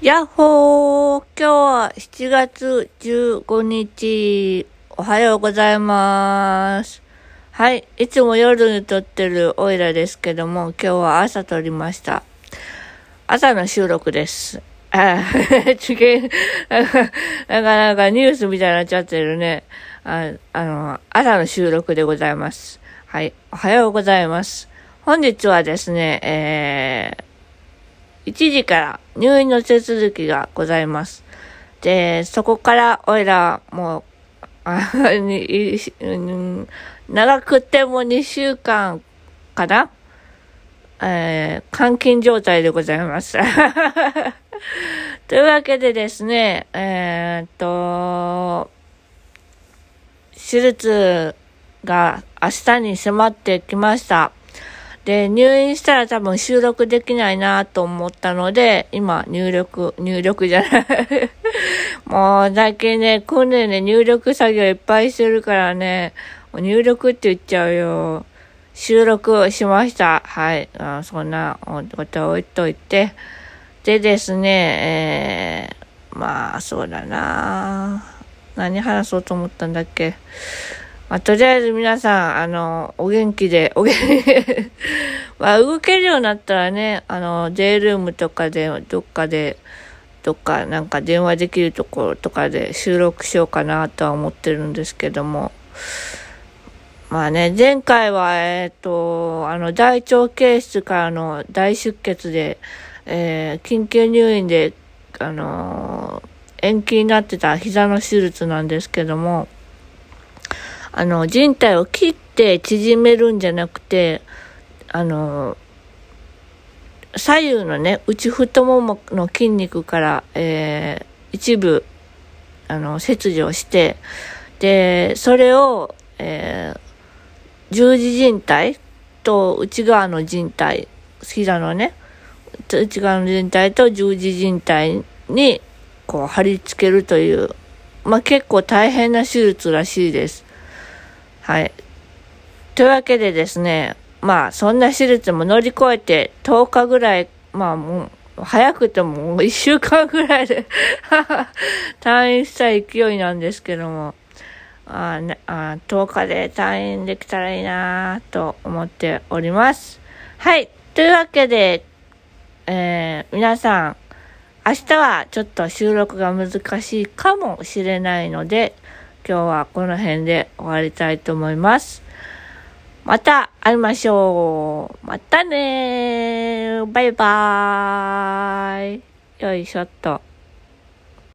やっほー今日は7月15日、おはようございます。はい。いつも夜に撮ってるオイラですけども、今日は朝撮りました。朝の収録です。あ、違う。なか、なかなかニュースみたいになっちゃってるね。ああの、朝の収録でございます。はい。おはようございます。本日はですね、えー、1時から入院の手続きがございます。で、そこから、おいら、もう、長くても2週間かな？えー、監禁状態でございます。というわけでですね、えー、っと、手術が明日に迫ってきました。で、入院したら多分収録できないなと思ったので、今入力、入力じゃない。もう最近ね、訓練で入力作業いっぱいしてるからね、入力って言っちゃうよ。収録しました。はい。あそんなことを置いといて。でですね、えー、まあ、そうだな何話そうと思ったんだっけ？まあ、とりあえず皆さん、あの、お元気で、お元気 まあ、動けるようになったらね、あの、デイルームとかで、どっかで、どっかなんか電話できるところとかで収録しようかなとは思ってるんですけども。まあね、前回は、えっ、と、あの、大腸憩室からの大出血で、えー、緊急入院で、あの延期になってた膝の手術なんですけども、あの、人体を切って縮めるんじゃなくて、あの、左右のね、内太ももの筋肉から、えー、一部、あの、切除して、で、それを、えー、十字靭帯と内側の靭帯、膝のね、内側の靭帯と十字靭帯に、こう、貼り付けるという、まあ、結構大変な手術らしいです。はい。というわけでですね、まあ、そんな手術も乗り越えて10日ぐらい、まあもう、早くても1週間ぐらいで 退院した勢いなんですけども、あね、あ10日で退院できたらいいなと思っております。はい。というわけで、えー、皆さん、明日はちょっと収録が難しいかもしれないので、今日はこの辺で終わりたいと思います。また会いましょう。またねバイバーイ。よいしょっと。